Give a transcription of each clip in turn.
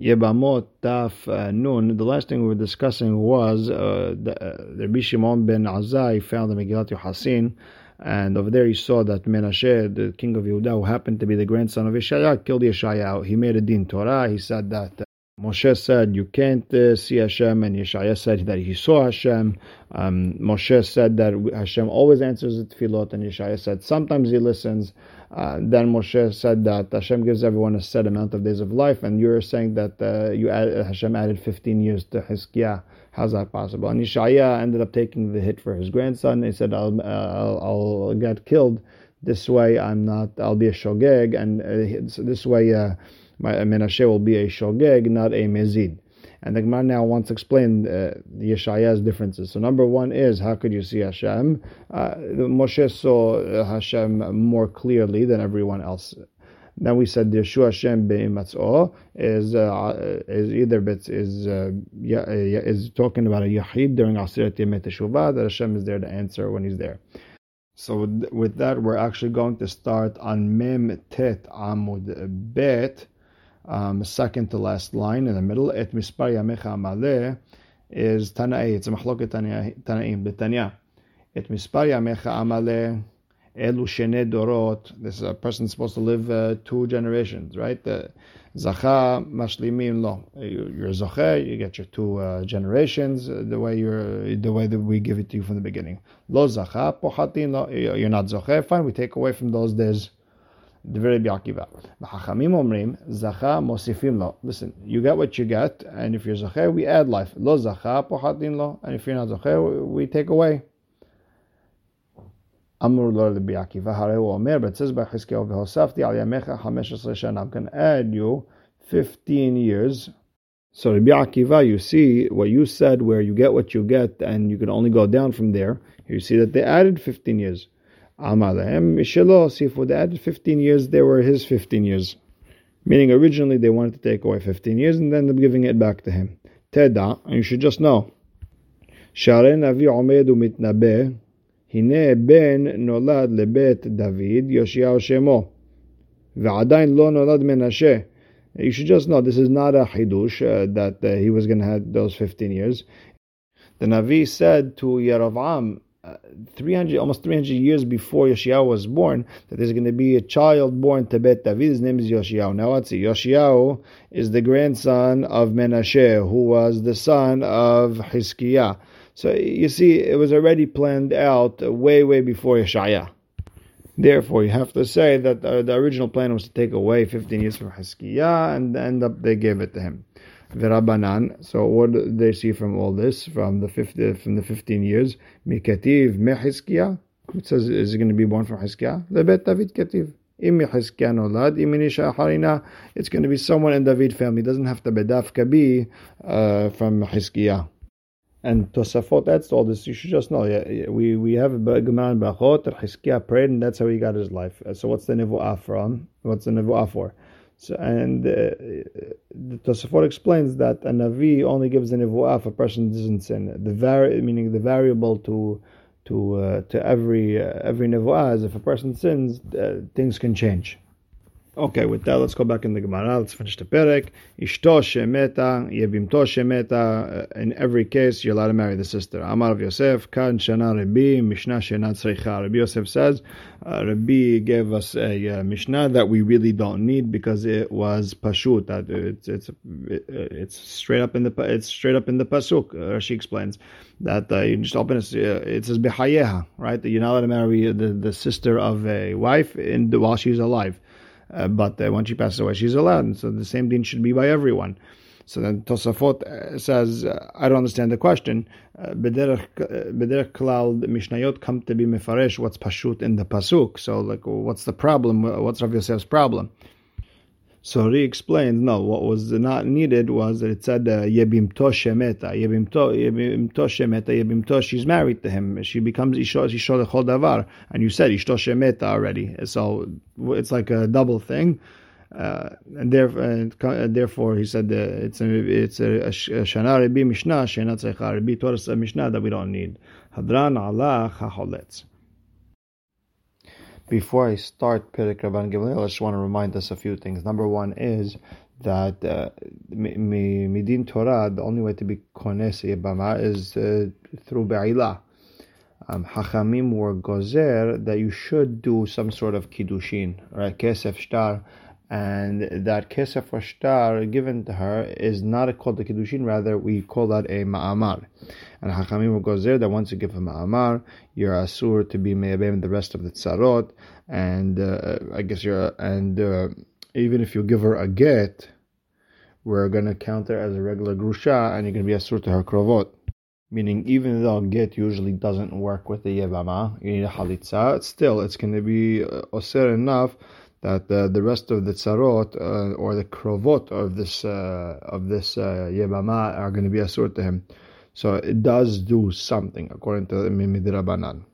Yebamot Taf uh, Nun. The last thing we were discussing was uh, the, uh, Rabbi Shimon ben Azai found the Megillat Yohasin, and over there he saw that Menashe, the king of Yehuda, who happened to be the grandson of Yeshaya, killed Yeshaya. He made a din Torah. He said that uh, Moshe said you can't uh, see Hashem, and Yeshaya said that he saw Hashem. Um, Moshe said that Hashem always answers the tefillot, and Yeshaya said sometimes he listens. Uh, then Moshe said that Hashem gives everyone a set amount of days of life, and you're saying that uh, you add, Hashem added 15 years to Hizkiah. How's that possible? And Yeshaya ended up taking the hit for his grandson. He said, "I'll, I'll, I'll, get killed. This way, I'm not. I'll be a shogeg, and uh, this way, uh, my Menashe will be a shogeg, not a mezid." And the Gemara now wants to explain uh, the Yeshaya's differences. So number one is how could you see Hashem? Uh, Moshe saw Hashem more clearly than everyone else. Then we said Yeshua Hashem be'imatz'o is uh, is either bit is uh, is talking about a yahid during Asirat Yemet Teshuvah that Hashem is there to answer when He's there. So with that, we're actually going to start on Mem Tet Amud Bet um, second to last line in the middle. Et mispar yamecha amaleh is Tanai. It's a machloket Tanaim b'Tanya. Et mispar yamecha amaleh elu shene dorot. This is a person supposed to live uh, two generations, right? Zacha mashlimim lo. You're zoche, you get your two uh, generations uh, the way you're the way that we give it to you from the beginning. Lo zacha pohatin lo. You're not zoche. Fine, we take away from those days Dveri Biakiva. Chachamim omrim, zacha mosifim lo. Listen, you get what you get, and if you're zacher, we add life. Lo zacha pohatin lo, and if you're not zacher, we take away. Amur lo Rabbi Akiva, hareu omer, but it says by Chizkiyahu v'hosafti al yamecha chamesh shana. I'm going to add you 15 years. So Rabbi Akiva, you see what you said, where you get what you get, and you can only go down from there. You see that they added 15 years. Amalehem Mishelo Sifu. They added 15 years, they were his 15 years. Meaning originally they wanted to take away 15 years and then they're giving it back to him. Teda, and you should just know. שהרי נביא עומד ומתנבא, הנה בן נולד לבית דוד, יאשיהו שמו, ועדיין לא נולד מנשה. You should just know this is not a chidush uh, that uh, he was going to have those 15 years. The Navi said to uh, Yerovam, 300, almost 300 years before Yoshiyahu was born, that there's going to be a child born to Bet David. His name is Yoshiyahu. Now let's see. Yoshiyahu is the grandson of Menashe, who was the son of Hizkiah. So you see, it was already planned out way, way before Yeshaya. Therefore, you have to say that the, the original plan was to take away 15 years from Hizkiah, and end up they gave it to him. V'Rabanan. So what do they see from all this, from the 50, from the 15 years? Mikativ mehizkiah. It says, is it going to be born from Hizkiah? Lebet David Kativ. Im Hizkiah nolad, im harina. It's going to be someone in David family. It doesn't have to be dafka be uh, from Hizkiah. And Tosafot adds to all this. You should just know. Yeah, we we have Gemara in Brachot that prayed, and that's how he got his life. So what's the nevuah from? What's the nevuah for? So, and uh, the Tosafot explains that a Navi only gives a Nevuah if a person doesn't sin. The vari- meaning the variable to to uh, to every uh, every Nevuah is if a person sins, uh, things can change. Okay, with that, let's go back in the Gemara. Let's finish the Perek. Ishto shemeta, yebimto shemeta. Uh, in every case, you're allowed to marry the sister. Amar of Yosef, kan shana Rabbi, Mishnah shena tzricha. Rabbi Yosef says, uh, Rabbi gave us a uh, Mishnah that we really don't need because it was pashut. That it's it's it's straight up in the it's straight up in the pasuk. Uh, she explains that uh, you just open it. Uh, it says behayeha, right? That you're not allowed to marry the, the sister of a wife in while she's alive. Uh, but uh, when she passes away, she's allowed. And so the same thing should be by everyone. So then Tosafot uh, says, uh, I don't understand the question. Bederech klal, Mishnayot come to be mefaresh what's pashut in the pasuk. So like, what's the problem? What's Rav Yosef's problem? So he explained, no, what was not needed was that it said Yebimto Shemeta, Yebimto Yebimto Shemeta, Yebimto. She's married to him. She becomes Isho Isho Lechol Davar, and you said Ishto Shemeta already. So it's like a double thing. Uh, and, therefore, therefore, he said uh, it's a it's a, Shana Mishnah Shena Tzeicha Rabbi Torah Mishnah that we don't need. Hadran Alach HaCholetz. Before I start Perek Rabban Gamliel, I just want to remind us a few things. Number one is that uh, midin Torah, the only way to be kones yebama is uh, through be'ilah. Um, Hachamim were gozer that you should do some sort of kiddushin, right? Kesef shtar, and that kesef or given to her is not called a kiddushin, rather we call that a ma'amar. And Hachamim were there that once you give a ma'amar, you're asur to be me'abem the rest of the tzarot, and uh, I guess you're and. Uh, even if you give her a get, we're to count her as a regular grusha and you're to be asur to her krovot. Meaning, even though get usually doesn't work with the yevama, you need a halitza, still it's going to be uh, osir enough that uh, the rest of the tzarot uh, or the krovot of this uh, of this uh, yevama are going to be asur to him. So it does do something according to the Mimidrabanan.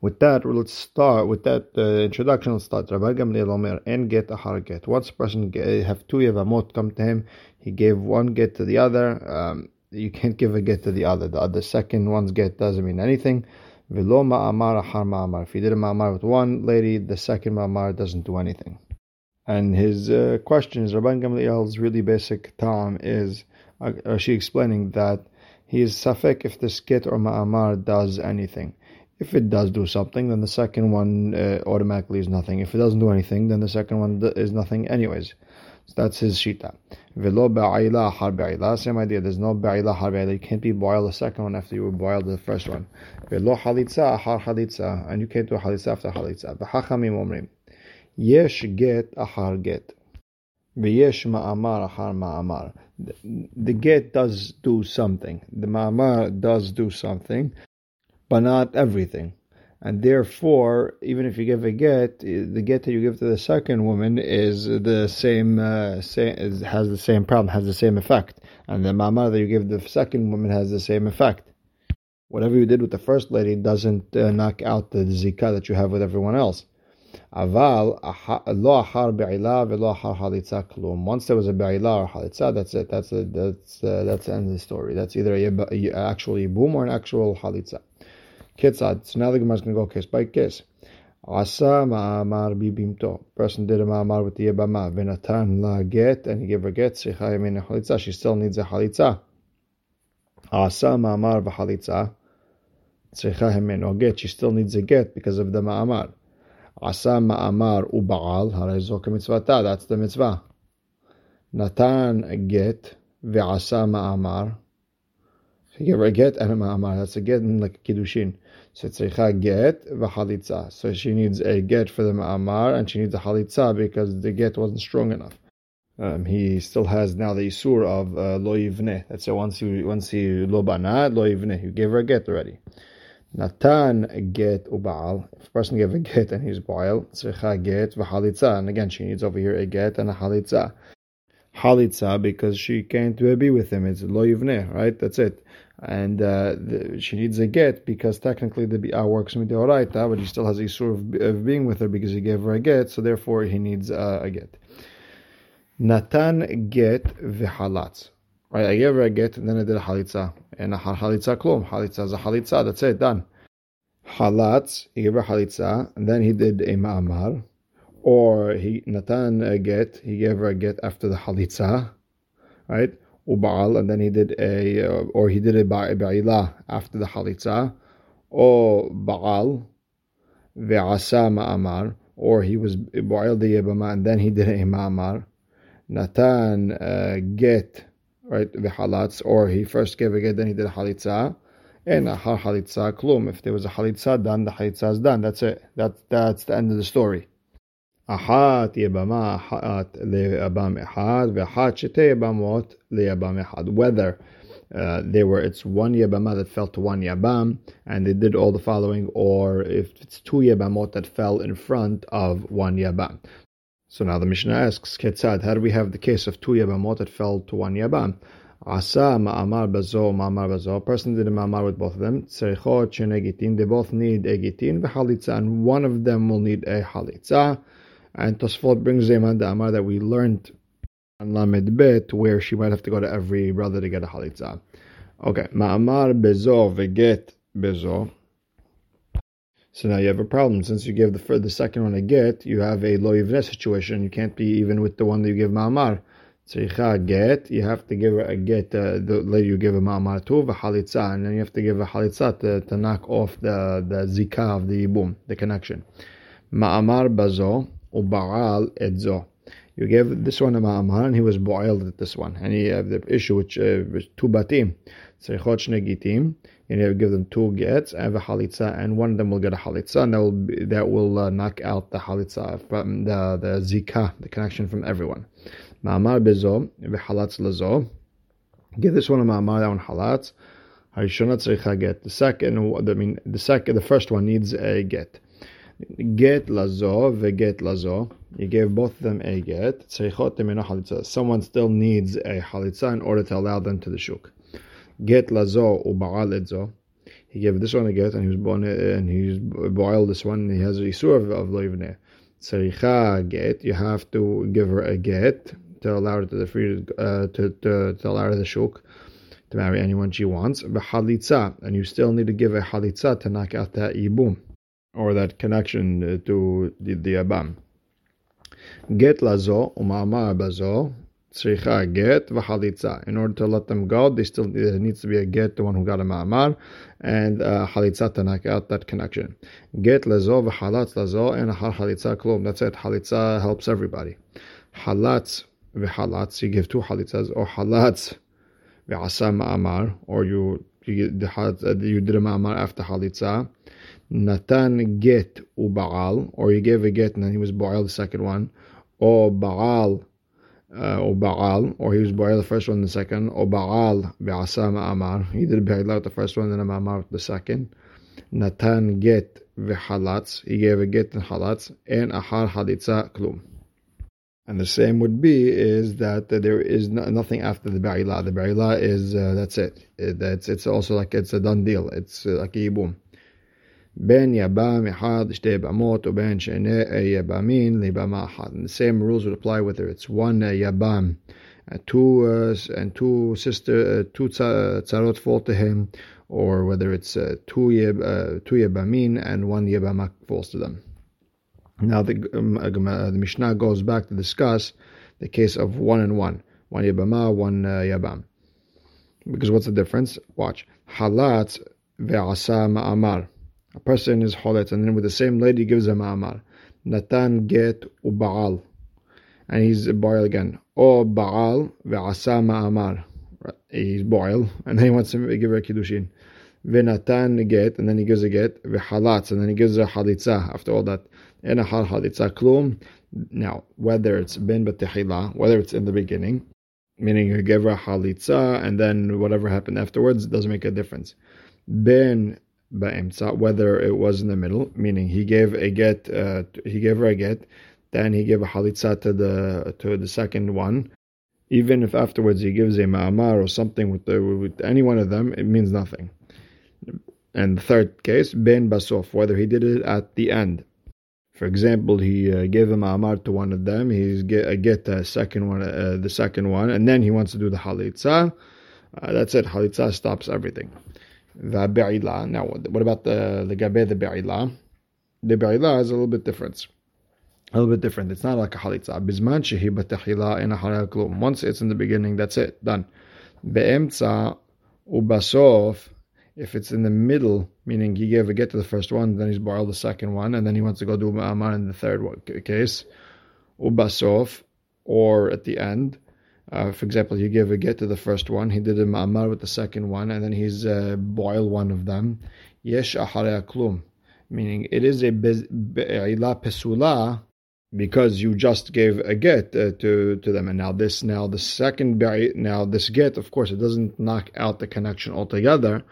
With that, let's start with that uh, introduction. Let's start. Rabbi Gamliel Omer and get a get. Once a person get, have two yevamot come to him, he gave one get to the other. Um, you can't give a get to the other. The, other second one's get doesn't mean anything. Velo ma'amar ahar ma'amar. If he did a ma'amar with one lady, the second ma'amar doesn't do anything. And his uh, question is, Rabban Gamliel's really basic time is, uh, she explaining that he is safek if the get or ma'amar does anything. If it does do something, then the second one uh, automatically is nothing. If it doesn't do anything, then the second one is nothing anyways. So that's his shita. Velo ba'ila har ba'ila. Same idea. There's no ba'ila har ba'ila. You can't be boiled the second one after you were boiled the first one. Velo halitza har halitza. And you can't do halitza after halitza. V'hachamim omrim. Yesh get ahar get. V'yesh ma'amar ahar ma'amar. The get does do something. The ma'amar does do something but not everything. And therefore, even if you give a get, the get that you give to the second woman is the same, uh, same has the same problem, has the same effect. And the mama that you give the second woman has the same effect. Whatever you did with the first lady doesn't uh, knock out the zikah that you have with everyone else. Aval lo achar be'ila velo achar klum. Once there was a be'ila or halitza, that's it. That's a, that's that's the end of the story. That's either a, a actual or an actual halitza. Ketzad. So now the Gemara is going to go case by case. Asa ma'amar bibimto. Person did a ma'amar with the yebama. Venatan la get, and he gave her get. She still needs a halitza. Asa ma'amar v'halitza. She still needs a get because of the ma'amar. Asa ma'amar u'ba'al. Haray mitzvata. That's the mitzvah. Natan get. Ve'asa ma'amar. He gave her a get and a ma'amar. That's a get and like a kiddushin. So tzricha get v'halitza. So she needs a get for the ma'amar and she needs a halitza because the get wasn't strong enough. Um, he still has now the isur of uh, lo yivne. That's it. Once you once you lo banat lo yivne, you gave her a get already. Natan get ubaal. If a person gave a get and he's boil, tzricha get v'halitza. And again, she needs over here a get and a halitza. Halitza because she can't be with him. It's lo yivne, right? That's it and uh, the, she needs a get because technically the bi'ah works midoraita, but he still has a sort of, of, being with her because he gave her a get, so therefore he needs uh, a get. Natan get v'halatz. Right, I gave her a get and then I did a halitza. And a halitza klum. Halitza is a halitza, that's it, done. Halatz, he gave her halitza, and then he did a ma'amar. Or he Natan a get, he gave her a get after the halitza, right? Ubal, and then he did a, uh, or he did a ba'ila after the halitza, or ba'al, ve'asa ma'amar, or he was ba'il the yabama, and then he did a ma'amar, natan uh, get, right, halatz, or he first gave a get, then he did a halitza, and a halitza klum. If there was a halitza done, the halitza is done. That's it. That, that's the end of the story. אחת יבמה אחת ליבם אחד, ואחת שתי יבמות ליבם אחד. Whether uh, they were it's one yabama that fell to one yabam, and they did all the following, or if it's two yabamot that fell in front of one yabam. So now the Mishnah asks, Ketzad, how do we have the case of two yabamot that fell to one yabam? Asa ma'amar bazo ma'amar bazo. A person did a ma'amar with both of them. Tzerichot shenegitin. They both need a gitin v'halitza, and one of them will need a halitza. And Tosfot brings the Amar that we learned on Lamed Bet, where she might have to go to every brother to get a halitza. Okay, Ma'amar bezo veget bezo. So now you have a problem. Since you gave the for the second one a get, you have a lo yivneh situation. You can't be even with the one that you give ma'amar. Tzricha get, you have to give a get, uh, the lady you give a ma'amar to, v'halitza, and then you have to give a halitza to, to knock off the, the zika of the boom, the connection. Ma'amar bazo, u'ba'al etzo. You gave this one a ma'amar, and he was boiled at this one. And he have the issue which uh, two batim. Tzrichot shne gitim, and you give them two gets and a halitza, and one of them will get a halitza, and that will be, that will uh, knock out the halitza from the the zika, the connection from everyone. Ma'amar bezo v'halatz lazo. Give this one a ma'amar, that one halatz. Harishona tzricha get. The second, I mean, the second, the first one needs a get. Get lazo veget lazo. You gave both of them a get. Someone still needs a halitza in order to allow them to the shuk. Get lazo u'ba'al etzo. He gave this one a get, and he was born, and he's boiled this one. He has a isur of, of lo Tzricha get. You have to give her a get to allow her to the free uh, to, to, to allow her the shuk to marry anyone she wants. Halitza, and you still need to give a halitza to knock out that ibum or that connection uh, to the, the abam. Get lazo umama bazo tzricha get v'halitza. In order to let them go, they still there needs to be a get, the one who got a ma'amar, and uh, halitza to knock out that connection. Get lazo v'halatz lazo and a halitza klum. That's it. Halitza helps everybody. Halatz v'halatz, you give two halitzas, or halatz v'asa ma'amar, or you you, you did a ma'amar after halitza. Natan get u'ba'al, or he gave a get and then he was ba'al the second one, or ba'al uh, or Baal, or he was Baal the first one, and the second, or Baal Be'asa Ma'amar. He did Be'ila the first one, then Ma'amar the second. Natan get v'halatz. He gave a get and halatz, and ahar halitza klum. And the same would be is that there is no, nothing after the Ba'ila. The Ba'ila is, uh, that's it. That's, it's also like it's a done deal. It's uh, like a yibum. Ben yabam shte bamot or ben shene yabamin libama ahad. And the same rules would apply whether it's one uh, yabam, uh, two uh, and two sister, uh, two tzarot fall to him, or whether it's uh, two yab, uh, two yabamin and one yabama falls to them. Now the, um, uh, the Mishnah goes back to discuss the case of one and one, one yabama, one uh, yabam. Because what's the difference? Watch. Halat ve'asa ma'amar. A person is holet, and then with the same lady gives a ma'amar. Natan get u'ba'al. And he's a boil again. O ba'al ve'asa ma'amar. He's boil, and then he wants to give her a kiddushin. Ve'natan get, and then he gives a get. Ve'halatz, and then he gives a halitza after all that in a har halitza klum. Now, whether it's ben betehila, whether it's in the beginning, meaning you give her halitza and then whatever happened afterwards doesn't make a difference. Ben ba'emtza, whether it was in the middle, meaning he gave a get, uh, he gave her a get, then he gave a halitza to the to the second one. Even if afterwards he gives a ma'amar or something with the, with any one of them, it means nothing. And the third case, ben basof, whether he did it at the end, for example, he uh, gave a amar to one of them. He's get, uh, get the second one, uh, the second one, and then he wants to do the halitza. Uh, that's it. Halitza stops everything. The be'ila. Now, what about the the gabe the be'ila? The be'ila is a little bit different. A little bit different. It's not like a halitza. Bizman shehi batahila in a. Once it's in the beginning, that's it. Done. Be'emtza ubasof if it's in the middle, meaning he gave a get to the first one, then he's borrowed the second one, and then he wants to go do ma'amar in the third one, case, ubasof, or at the end. Uh, for example, he gave a get to the first one, he did a ma'amar with the second one, and then he's uh, boiled one of them. Yesh ahare klum, meaning it is a be'ila pesula because you just gave a get uh, to to them, and now this now the second now this get, of course, it doesn't knock out the connection altogether.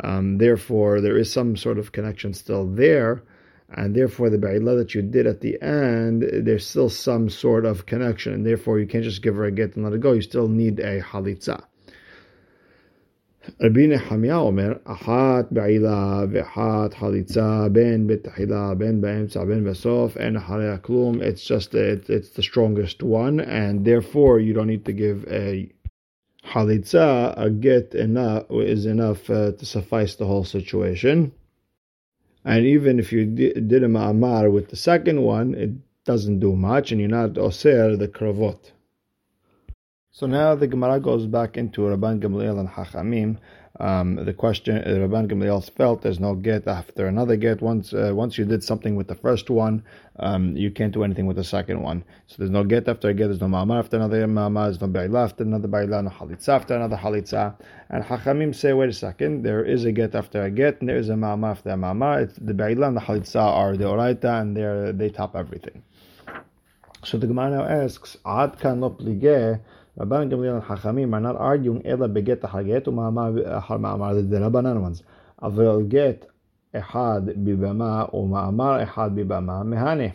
Um, therefore, there is some sort of connection still there, and therefore the ba'ilah that you did at the end, there's still some sort of connection, and therefore you can't just give her a get and let it go. You still need a halitza. רבי נחמיה אומר, אחת בעילה ואחת חליצה, בין בתחילה, בין באמצע, בין בסוף, אין אחריה כלום. It's just, it, it's the strongest one, and therefore you don't need to give a halitza, a get enough is enough uh, to suffice the whole situation. And even if you did a ma'amar with the second one, it doesn't do much, and you're not oser the kravot. So now the Gemara goes back into Rabban Gamliel and Hachamim. Um, the question uh, Rabban Gamliel felt there's no get after another get. Once uh, once you did something with the first one, um, you can't do anything with the second one. So there's no get after a get. There's no ma'amar after another ma'amar. There's no ba'ila after another ba'ila. No halitza after another halitza. And Hachamim say, wait a second, there is a get after a get, and there is a ma'amar after a ma'amar. The ba'ila and the halitza are the oraita, and they they top everything. So the Gemara now asks, Ad kan lo plige Rabban Gamliel and Hachamim are not arguing ela beget haget the Rabbanan ones. Get ehad bibama ehad bibama mehane.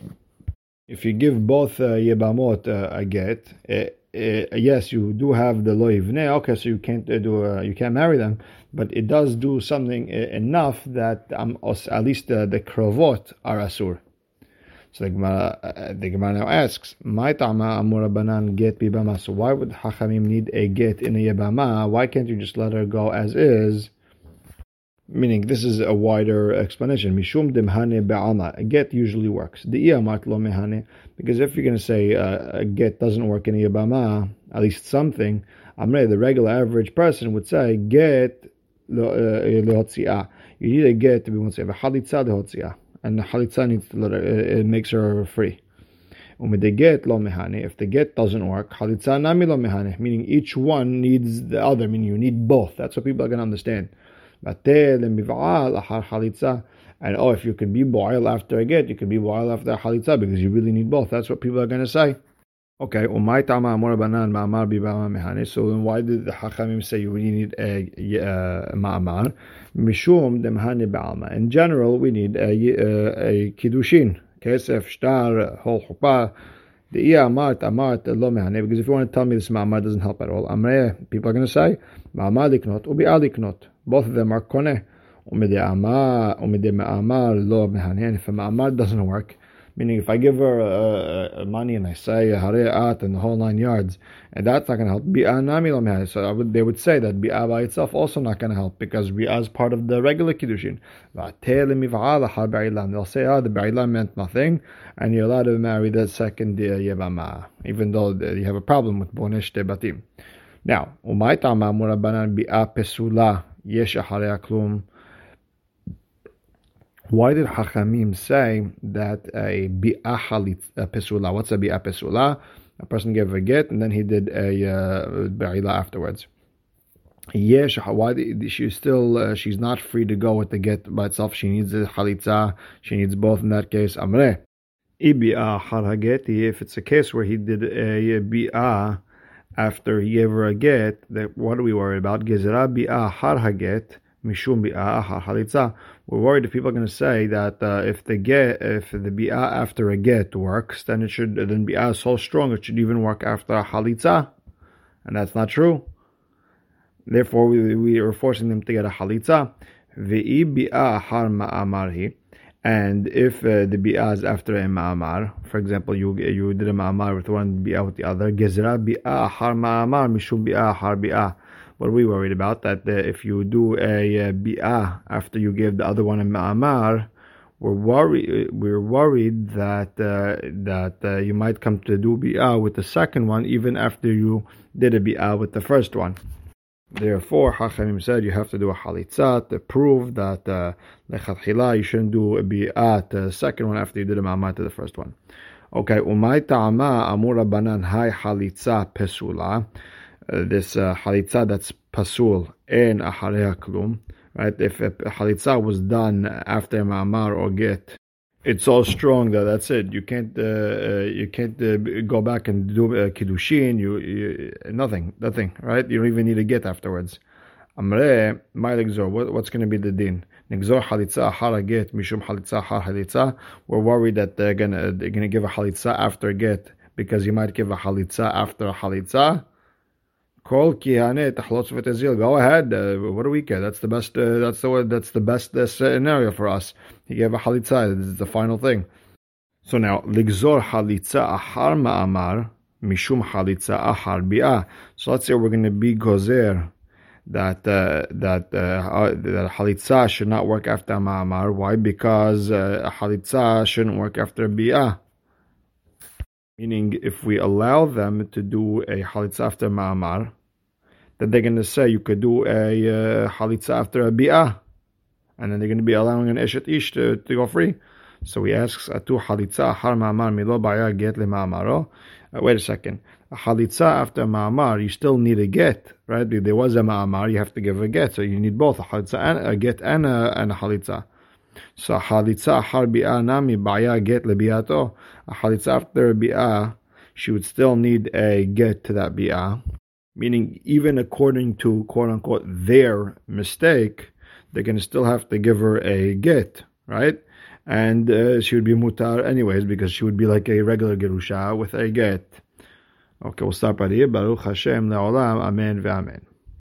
If you give both uh, yebamot uh, a get, uh, uh, yes, you do have the lo Okay, so you can't uh, do uh, you can't marry them, but it does do something enough that um, at least the krovot are asur. So the Gemara, uh, the Gemara now asks, "My tama amura banan get bibama." So why would Hachamim need a get in a yebama? Why can't you just let her go as is? Meaning, this is a wider explanation. Mishum demhane be'alma. A get usually works. The lo mehane. Because if you're going to say uh, a get doesn't work in a yebama, at least something, Amre, the regular average person would say get lehotzia. Uh, you need a get to be able to say lehotzia and the needs makes her free. get. If the get doesn't work, halitza nami lo. Meaning each one needs the other. Meaning you need both. That's what people are going to understand. And oh, if you can be boil after a get, you can be boil after a halitza because you really need both. That's what people are going to say. Okay, umay tama amor banan ma'amar bibama mehane. So then why did the Hachamim say really need a, a uh, ma'amar? Mishum demhane ba'alma. In general, we need a, a, uh, a kiddushin. Kesef, shtar, whole chuppah. The iya amart amart lo mehane. Because if you want to tell me this ma'amar doesn't help at all, amreh, people are going to say ma'amar liknot ubi aliknot. Both of them are koneh. Umide amar, umide ma'amar lo mehane. And if a ma'amar doesn't work, Meaning, if I give her money and I say Hare'at and the whole nine yards, and that's not going to help. So would, they would say that Bi'a by itself also not going to help because Bi'a is part of the regular Kiddushin. They'll say, oh, the Ba'ilah meant nothing, and you're allowed to marry the second Yevama, even though you have a problem with Bonesh Batim. Now, Umay Tama Murabanan Bi'a Pesula Yesh Klum. Why did Hachamim say that a bi'ah pesula? What's a bi'ah pesula? A person gave a get and then he did a uh, afterwards. Yes, why she's still uh, she's not free to go with the get by itself. She needs a chalitza. She needs both in that case. Amre. If it's a case where he did a bi'ah after he gave her a get, that what are we worried about? Gezerah bi'ah har haget mishum bi'ah har chalitza we're worried if people are going to say that uh, if the get if the bi'ah after a get works, then it should then bi'ah is so strong it should even work after a halitza, and that's not true. Therefore, we, we are forcing them to get a halitza. And if uh, the bi'ah is after a ma'amar, for example, you you did a ma'amar with one bi'ah with the other, gezra bi'ah har ma'amar mishum bi'ah har bi'ah what we worried about? That uh, if you do a, a bi'ah after you give the other one a ma'amar, we're worried. We're worried that uh, that uh, you might come to do bi'ah with the second one, even after you did a bi'ah with the first one. Therefore, Hachamim said you have to do a halitza to prove that uh, lechatchila you shouldn't do a bi'ah the second one after you did a ma'amar to the first one. Okay, umay ta'ama amura banan hai halitza pesula. Uh, this uh, halitza that's pasul in ahareha klum, right? If a halitza was done after ma'amar or get, it's so strong that that's it. You can't uh, uh, you can't uh, go back and do uh, kiddushin. You, you, nothing, nothing, right? You don't even need a get afterwards. Amre, my what, what's going to be the din? Nigzor halitza har get mishum halitza har halitza. We're worried that they're gonna they're gonna give a halitza after a get because you might give a halitza after a halitza Go ahead. Uh, what do we care? That's the best. Uh, that's the that's the best uh, scenario for us. He gave a halitza. This is the final thing. So now ligzor halitza ahar ma'amar mishum halitza ahar bi'ah. So let's say we're going to be gozer that uh, that uh, that halitza should not work after ma'amar. Why? Because uh, halitza shouldn't work after bi'ah. Meaning, if we allow them to do a halitza after ma'amar, then they're going to say you could do a uh, halitza after a bi'ah, and then they're going to be allowing an eshet ish to, to go free. So he asks, "Atu halitza har ma'amar milo baya get le ma'amaro." Uh, wait a second. A halitza after ma'amar, you still need a get, right? If there was a ma'amar, you have to give a get, so you need both a halitza and a get and a, and a halitza. So a halitza har bi'ah nami baya get lebiato. A halitza after bi'ah, she would still need a get to that bi'ah. Meaning, even according to quote unquote their mistake, they're going to still have to give her a get, right? and uh, she would be mutar anyways because she would be like a regular gerusha with a get. Okay, we'll stop right here. Baruch Hashem le'olam. Amen ve'amen.